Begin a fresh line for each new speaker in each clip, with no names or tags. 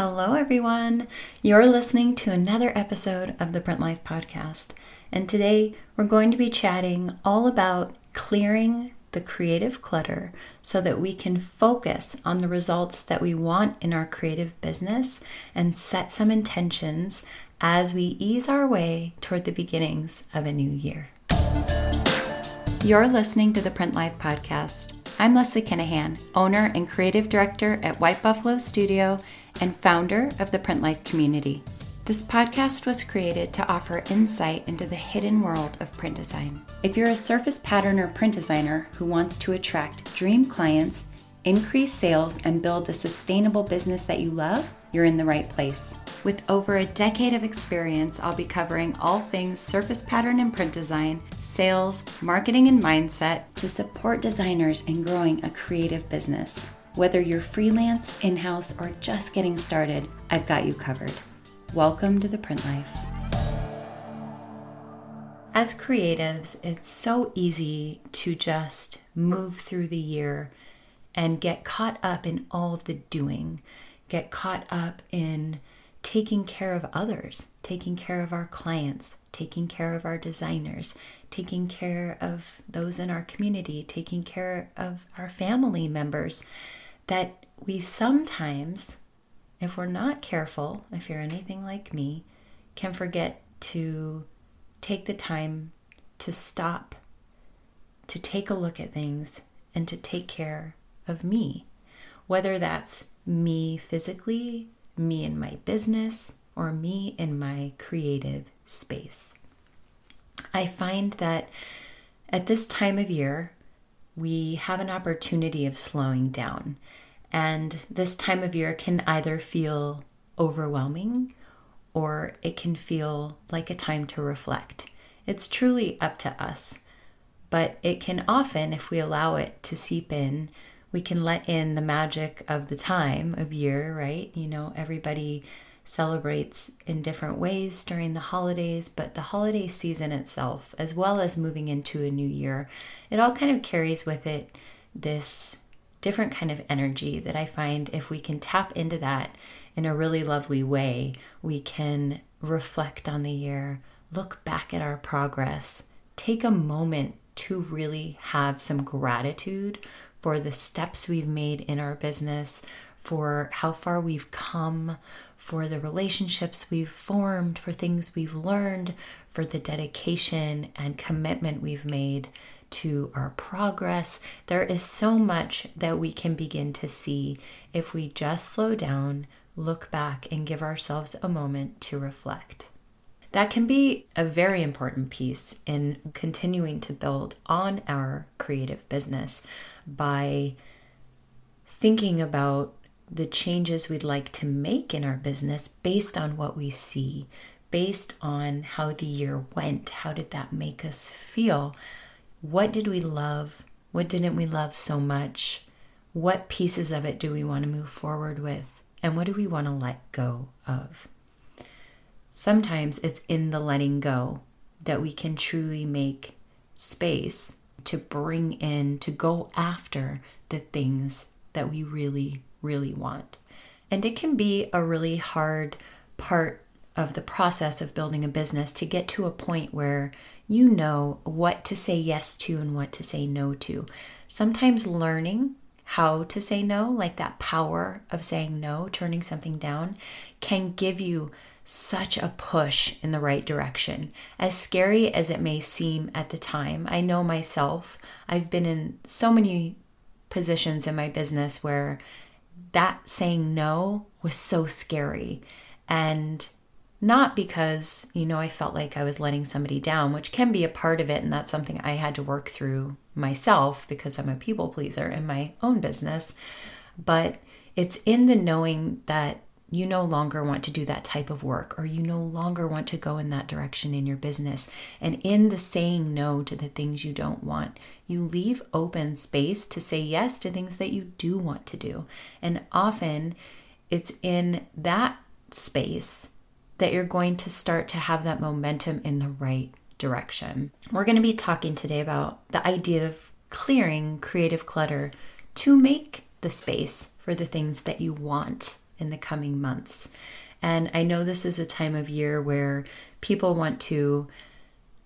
Hello, everyone. You're listening to another episode of the Print Life Podcast. And today we're going to be chatting all about clearing the creative clutter so that we can focus on the results that we want in our creative business and set some intentions as we ease our way toward the beginnings of a new year. You're listening to the Print Life Podcast. I'm Leslie Kinahan, owner and creative director at White Buffalo Studio and founder of the Print Life community. This podcast was created to offer insight into the hidden world of print design. If you're a surface pattern or print designer who wants to attract dream clients, increase sales, and build a sustainable business that you love, you're in the right place. With over a decade of experience, I'll be covering all things surface pattern and print design, sales, marketing, and mindset to support designers in growing a creative business. Whether you're freelance, in house, or just getting started, I've got you covered. Welcome to the print life. As creatives, it's so easy to just move through the year and get caught up in all of the doing, get caught up in taking care of others, taking care of our clients, taking care of our designers, taking care of those in our community, taking care of our family members that we sometimes, if we're not careful, if you're anything like me, can forget to take the time to stop, to take a look at things, and to take care of me. Whether that's me physically, me in my business, or me in my creative space. I find that at this time of year, we have an opportunity of slowing down. And this time of year can either feel overwhelming or it can feel like a time to reflect. It's truly up to us, but it can often, if we allow it to seep in, we can let in the magic of the time of year, right? You know, everybody celebrates in different ways during the holidays, but the holiday season itself, as well as moving into a new year, it all kind of carries with it this different kind of energy that I find if we can tap into that in a really lovely way, we can reflect on the year, look back at our progress, take a moment to really have some gratitude for the steps we've made in our business, for how far we've come, for the relationships we've formed, for things we've learned, for the dedication and commitment we've made to our progress. There is so much that we can begin to see if we just slow down, look back, and give ourselves a moment to reflect. That can be a very important piece in continuing to build on our creative business by thinking about the changes we'd like to make in our business based on what we see, based on how the year went. How did that make us feel? What did we love? What didn't we love so much? What pieces of it do we want to move forward with? And what do we want to let go of? Sometimes it's in the letting go that we can truly make space to bring in, to go after the things that we really, really want. And it can be a really hard part of the process of building a business to get to a point where you know what to say yes to and what to say no to. Sometimes learning how to say no, like that power of saying no, turning something down, can give you such a push in the right direction. As scary as it may seem at the time, I know myself, I've been in so many positions in my business where that saying no was so scary. And not because, you know, I felt like I was letting somebody down, which can be a part of it. And that's something I had to work through myself because I'm a people pleaser in my own business. But it's in the knowing that you no longer want to do that type of work or you no longer want to go in that direction in your business. And in the saying no to the things you don't want, you leave open space to say yes to things that you do want to do. And often it's in that space that you're going to start to have that momentum in the right direction. We're going to be talking today about the idea of clearing creative clutter to make the space for the things that you want in the coming months. And I know this is a time of year where people want to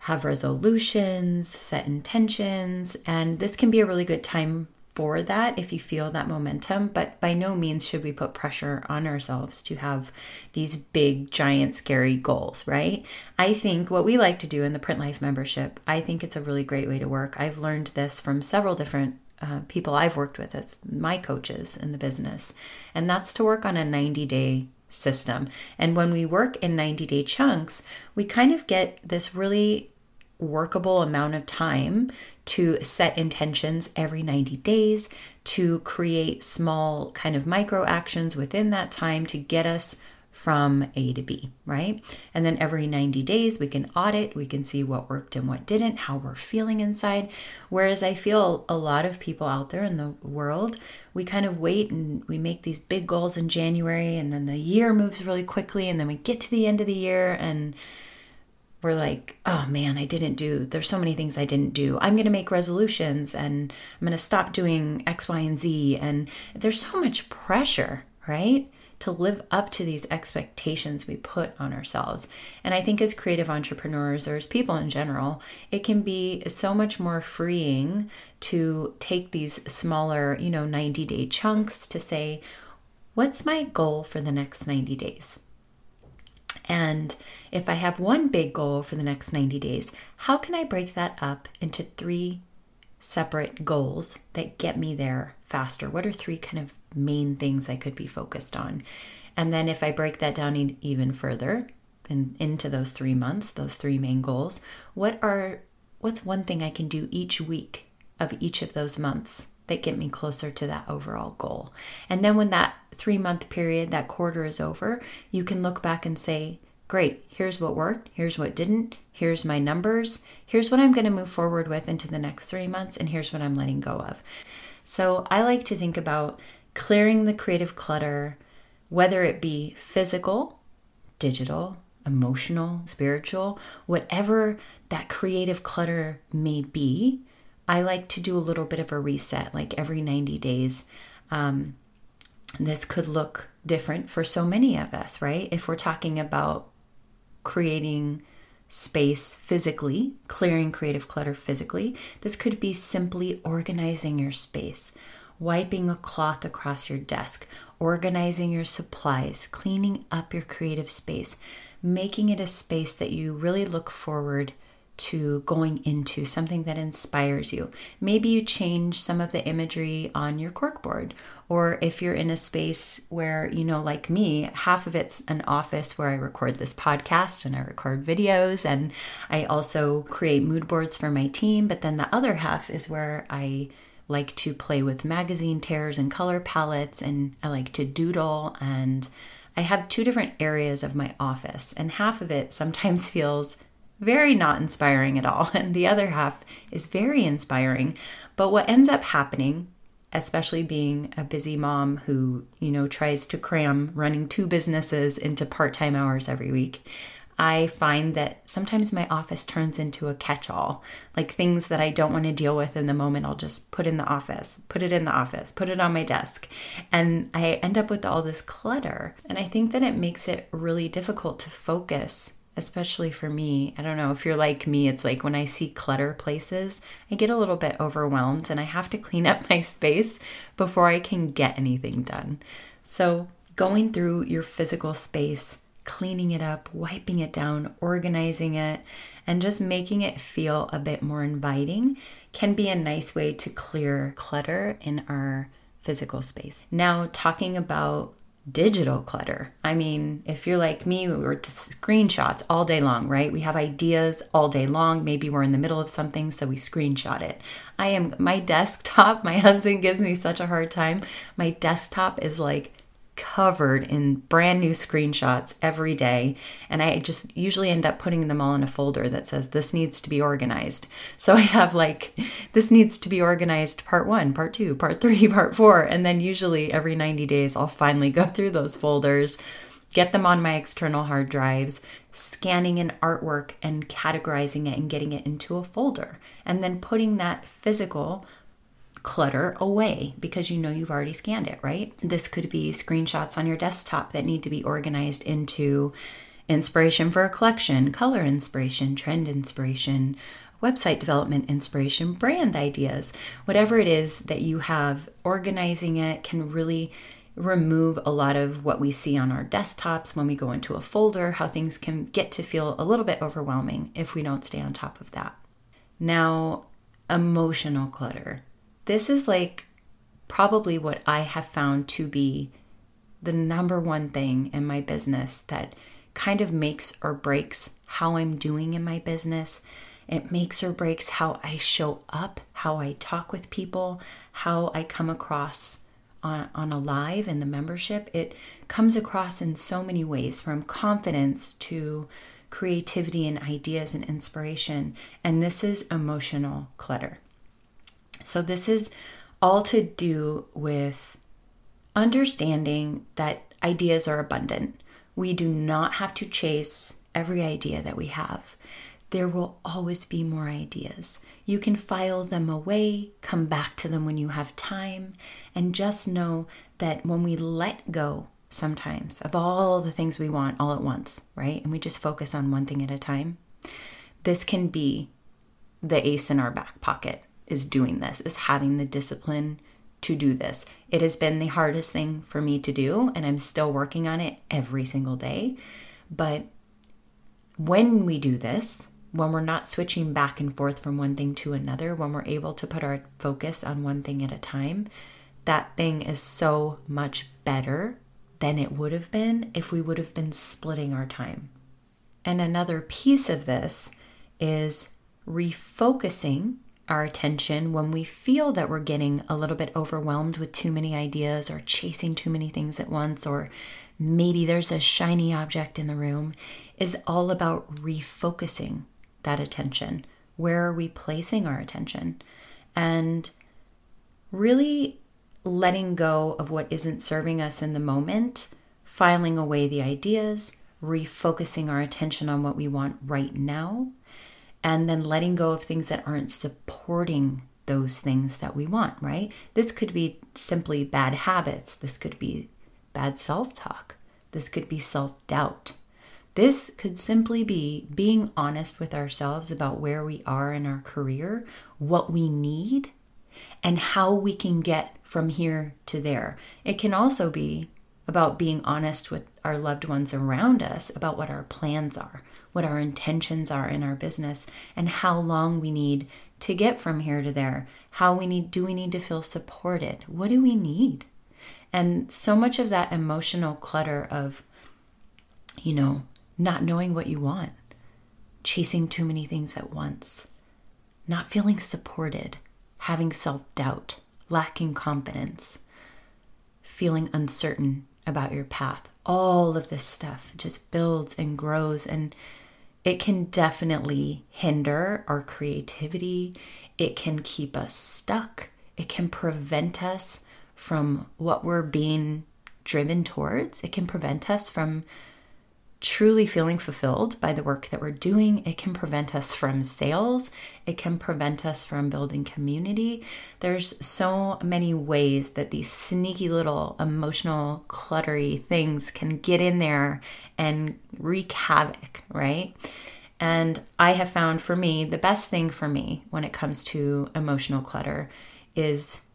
have resolutions, set intentions, and this can be a really good time for that if you feel that momentum. But by no means should we put pressure on ourselves to have these big, giant, scary goals, right? I think what we like to do in the Print Life membership, I think it's a really great way to work. I've learned this from several different uh, people I've worked with as my coaches in the business, and that's to work on a 90 day system. And when we work in 90 day chunks, we kind of get this really workable amount of time to set intentions every 90 days, to create small kind of micro actions within that time to get us from A to B, right? And then every 90 days, we can audit, we can see what worked and what didn't, how we're feeling inside. Whereas I feel a lot of people out there in the world, we kind of wait and we make these big goals in January, and then the year moves really quickly, and then we get to the end of the year and we're like, oh man, I didn't do, there's so many things I didn't do. I'm going to make resolutions and I'm going to stop doing X, Y, and Z. And there's so much pressure, right? To live up to these expectations we put on ourselves. And I think as creative entrepreneurs or as people in general, it can be so much more freeing to take these smaller, you know, 90 day chunks to say, what's my goal for the next 90 days? And if I have one big goal for the next 90 days, how can I break that up into three separate goals that get me there faster? What are three kind of main things I could be focused on? And then if I break that down even further and into those 3 months, those three main goals, what are what's one thing I can do each week of each of those months that get me closer to that overall goal? And then when that 3 month period, that quarter is over, you can look back and say, great, here's what worked, here's what didn't, here's my numbers, here's what I'm going to move forward with into the next three months, and here's what I'm letting go of. So I like to think about clearing the creative clutter, whether it be physical, digital, emotional, spiritual, whatever that creative clutter may be. I like to do a little bit of a reset, like every 90 days. Um, this could look different for so many of us, right? If we're talking about creating space physically, clearing creative clutter physically. This could be simply organizing your space, wiping a cloth across your desk, organizing your supplies, cleaning up your creative space, making it a space that you really look forward to going into something that inspires you. Maybe you change some of the imagery on your corkboard, or if you're in a space where, you know, like me, half of it's an office where I record this podcast and I record videos, and I also create mood boards for my team, but then the other half is where I like to play with magazine tears and color palettes, and I like to doodle and I have two different areas of my office, and half of it sometimes feels very not inspiring at all, and the other half is very inspiring. But what ends up happening, especially being a busy mom who, you know, tries to cram running two businesses into part time hours every week, I find that sometimes my office turns into a catch all. Like things that I don't want to deal with in the moment, I'll just put in the office, put it in the office, put it on my desk. And I end up with all this clutter. And I think that it makes it really difficult to focus especially for me. I don't know if you're like me, it's like when I see clutter places, I get a little bit overwhelmed and I have to clean up my space before I can get anything done. So, going through your physical space, cleaning it up, wiping it down, organizing it, and just making it feel a bit more inviting can be a nice way to clear clutter in our physical space. Now, talking about digital clutter. I mean, if you're like me, we're screenshots all day long, right? We have ideas all day long. Maybe we're in the middle of something, so we screenshot it. I am my desktop, my husband gives me such a hard time. My desktop is like covered in brand new screenshots every day. And I just usually end up putting them all in a folder that says, This needs to be organized. So I have like, This needs to be organized part one, part two, part three, part four. And then usually every 90 days, I'll finally go through those folders. Get them on my external hard drives, scanning an artwork and categorizing it and getting it into a folder, and then putting that physical clutter away because you know you've already scanned it, right? This could be screenshots on your desktop that need to be organized into inspiration for a collection, color inspiration, trend inspiration, website development inspiration, brand ideas, whatever it is that you have, organizing it can really remove a lot of what we see on our desktops when we go into a folder, how things can get to feel a little bit overwhelming if we don't stay on top of that. Now, emotional clutter. This is like probably what I have found to be the number one thing in my business that kind of makes or breaks how I'm doing in my business. It makes or breaks how I show up, how I talk with people, how I come across on, on a live in the membership. It comes across in so many ways from confidence to creativity and ideas and inspiration. And this is emotional clutter. So, this is all to do with understanding that ideas are abundant. We do not have to chase every idea that we have. There will always be more ideas. You can file them away, come back to them when you have time, and just know that when we let go sometimes of all the things we want all at once, right? And we just focus on one thing at a time. This can be the ace in our back pocket is doing this, is having the discipline to do this. It has been the hardest thing for me to do, and I'm still working on it every single day. But when we do this, when we're not switching back and forth from one thing to another, when we're able to put our focus on one thing at a time, that thing is so much better than it would have been if we would have been splitting our time. And another piece of this is refocusing our attention when we feel that we're getting a little bit overwhelmed with too many ideas or chasing too many things at once, or maybe there's a shiny object in the room, is all about refocusing that attention. Where are we placing our attention? And really letting go of what isn't serving us in the moment, filing away the ideas, refocusing our attention on what we want right now, and then letting go of things that aren't supporting those things that we want, right? This could be simply bad habits, this could be bad self talk, this could be self doubt. This could simply be being honest with ourselves about where we are in our career, what we need, and how we can get from here to there. It can also be about being honest with our loved ones around us about what our plans are, what our intentions are in our business, and how long we need to get from here to there. How we need do we need to feel supported? What do we need? And so much of that emotional clutter of you know, not knowing what you want, chasing too many things at once, not feeling supported, having self-doubt, lacking confidence, feeling uncertain about your path. All of this stuff just builds and grows, and it can definitely hinder our creativity. It can keep us stuck. It can prevent us from what we're being driven towards. It can prevent us from truly feeling fulfilled by the work that we're doing. It can prevent us from sales. It can prevent us from building community. There's so many ways that these sneaky little emotional, cluttery things can get in there and wreak havoc, right? And I have found for me, the best thing for me when it comes to emotional clutter is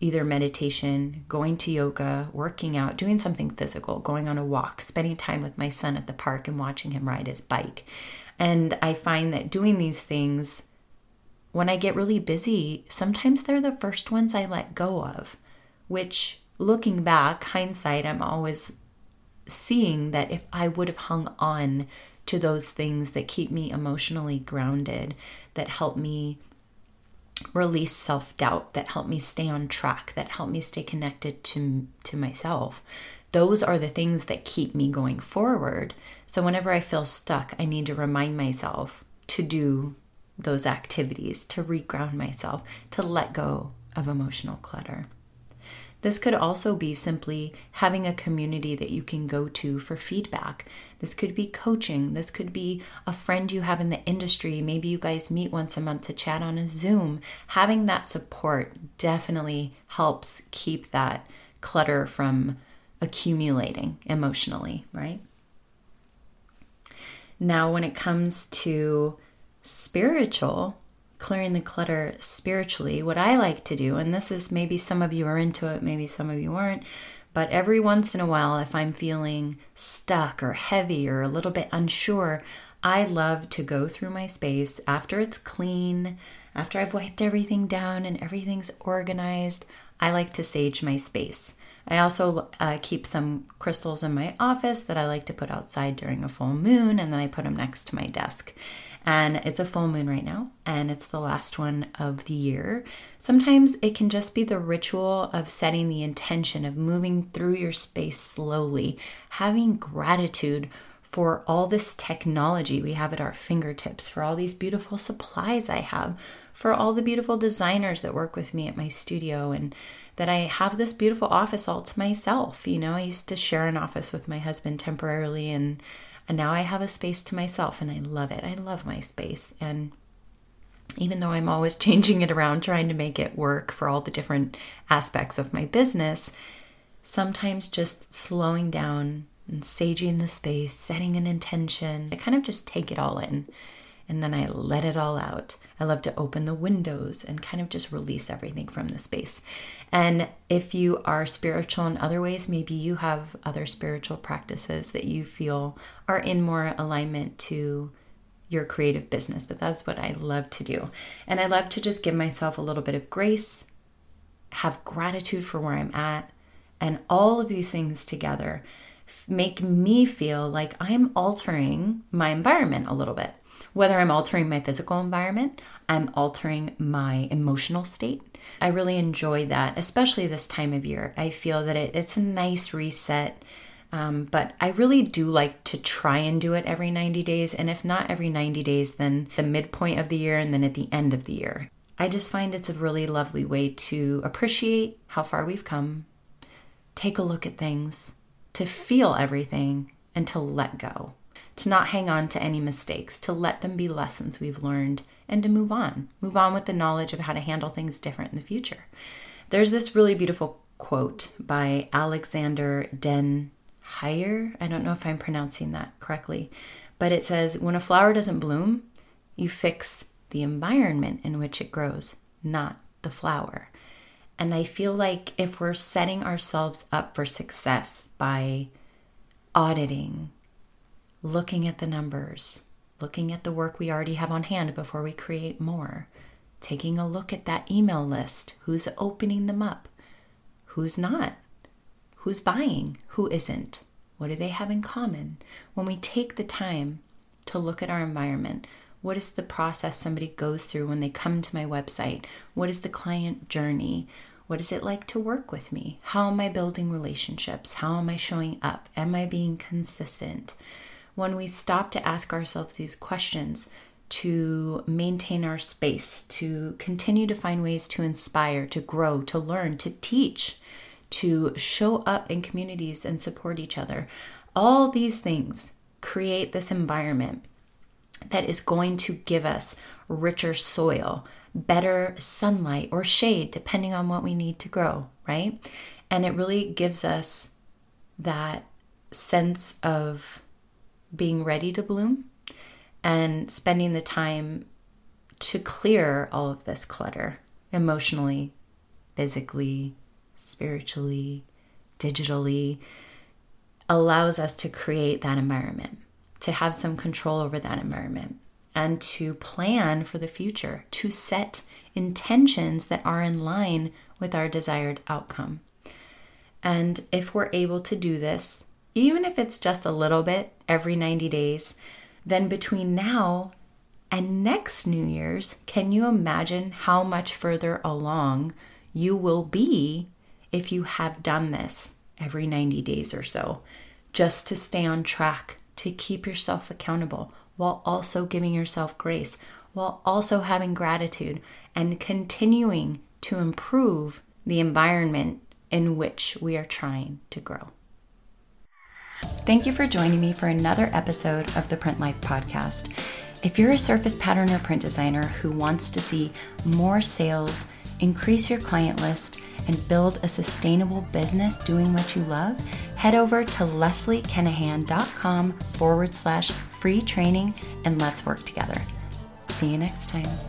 either meditation, going to yoga, working out, doing something physical, going on a walk, spending time with my son at the park and watching him ride his bike. And I find that doing these things, when I get really busy, sometimes they're the first ones I let go of, which looking back, hindsight, I'm always seeing that if I would have hung on to those things that keep me emotionally grounded, that help me release self-doubt that help me stay on track that help me stay connected to to myself. Those are the things that keep me going forward. So whenever i feel stuck i need to remind myself to do those activities to reground myself to let go of emotional clutter This could also be simply having a community that you can go to for feedback. This could be coaching. This could be a friend you have in the industry. Maybe you guys meet once a month to chat on a Zoom. Having that support definitely helps keep that clutter from accumulating emotionally, right? Now, when it comes to spiritual, clearing the clutter spiritually, what I like to do, and this is maybe some of you are into it, maybe some of you aren't, but every once in a while, if I'm feeling stuck or heavy or a little bit unsure, I love to go through my space after it's clean, after I've wiped everything down and everything's organized. I like to sage my space. I also uh, keep some crystals in my office that I like to put outside during a full moon, and then I put them next to my desk. And it's a full moon right now, and it's the last one of the year. Sometimes it can just be the ritual of setting the intention of moving through your space slowly, having gratitude for all this technology we have at our fingertips, for all these beautiful supplies I have, for all the beautiful designers that work with me at my studio, and that I have this beautiful office all to myself. You know, I used to share an office with my husband temporarily, and and now I have a space to myself and I love it. I love my space. And even though I'm always changing it around, trying to make it work for all the different aspects of my business, sometimes just slowing down and saging the space, setting an intention, I kind of just take it all in and then I let it all out. I love to open the windows and kind of just release everything from the space. And if you are spiritual in other ways, maybe you have other spiritual practices that you feel are in more alignment to your creative business. But that's what I love to do. And I love to just give myself a little bit of grace, have gratitude for where I'm at, and all of these things together make me feel like I'm altering my environment a little bit. Whether I'm altering my physical environment, I'm altering my emotional state. I really enjoy that, especially this time of year. I feel that it, it's a nice reset. Um, but I really do like to try and do it every 90 days. And if not every 90 days, then the midpoint of the year and then at the end of the year. I just find it's a really lovely way to appreciate how far we've come, take a look at things, to feel everything, and to let go to not hang on to any mistakes, to let them be lessons we've learned, and to move on. Move on with the knowledge of how to handle things different in the future. There's this really beautiful quote by Alexander Den Heijer. I don't know if I'm pronouncing that correctly, but it says When a flower doesn't bloom, you fix the environment in which it grows, not the flower. And I feel like if we're setting ourselves up for success by auditing, looking at the numbers, looking at the work we already have on hand before we create more, taking a look at that email list who's opening them up, who's not, who's buying, who isn't, what do they have in common. When we take the time to look at our environment, what is the process somebody goes through when they come to my website? What is the client journey? What is it like to work with me? How am I building relationships? How am I showing up? Am I being consistent? When we stop to ask ourselves these questions to maintain our space, to continue to find ways to inspire, to grow, to learn, to teach, to show up in communities and support each other. All these things create this environment that is going to give us richer soil, better sunlight or shade, depending on what we need to grow, right? And it really gives us that sense of being ready to bloom and spending the time to clear all of this clutter emotionally, physically, spiritually, digitally allows us to create that environment, to have some control over that environment, and to plan for the future, to set intentions that are in line with our desired outcome. And if we're able to do this, even if it's just a little bit every 90 days, then between now and next New Year's, can you imagine how much further along you will be if you have done this every 90 days or so, just to stay on track, to keep yourself accountable while also giving yourself grace, while also having gratitude and continuing to improve the environment in which we are trying to grow. Thank you for joining me for another episode of the Print Life Podcast. If you're a surface pattern or print designer who wants to see more sales, increase your client list, and build a sustainable business doing what you love, head over to lesliekinahan.com forward slash free training and let's work together. See you next time.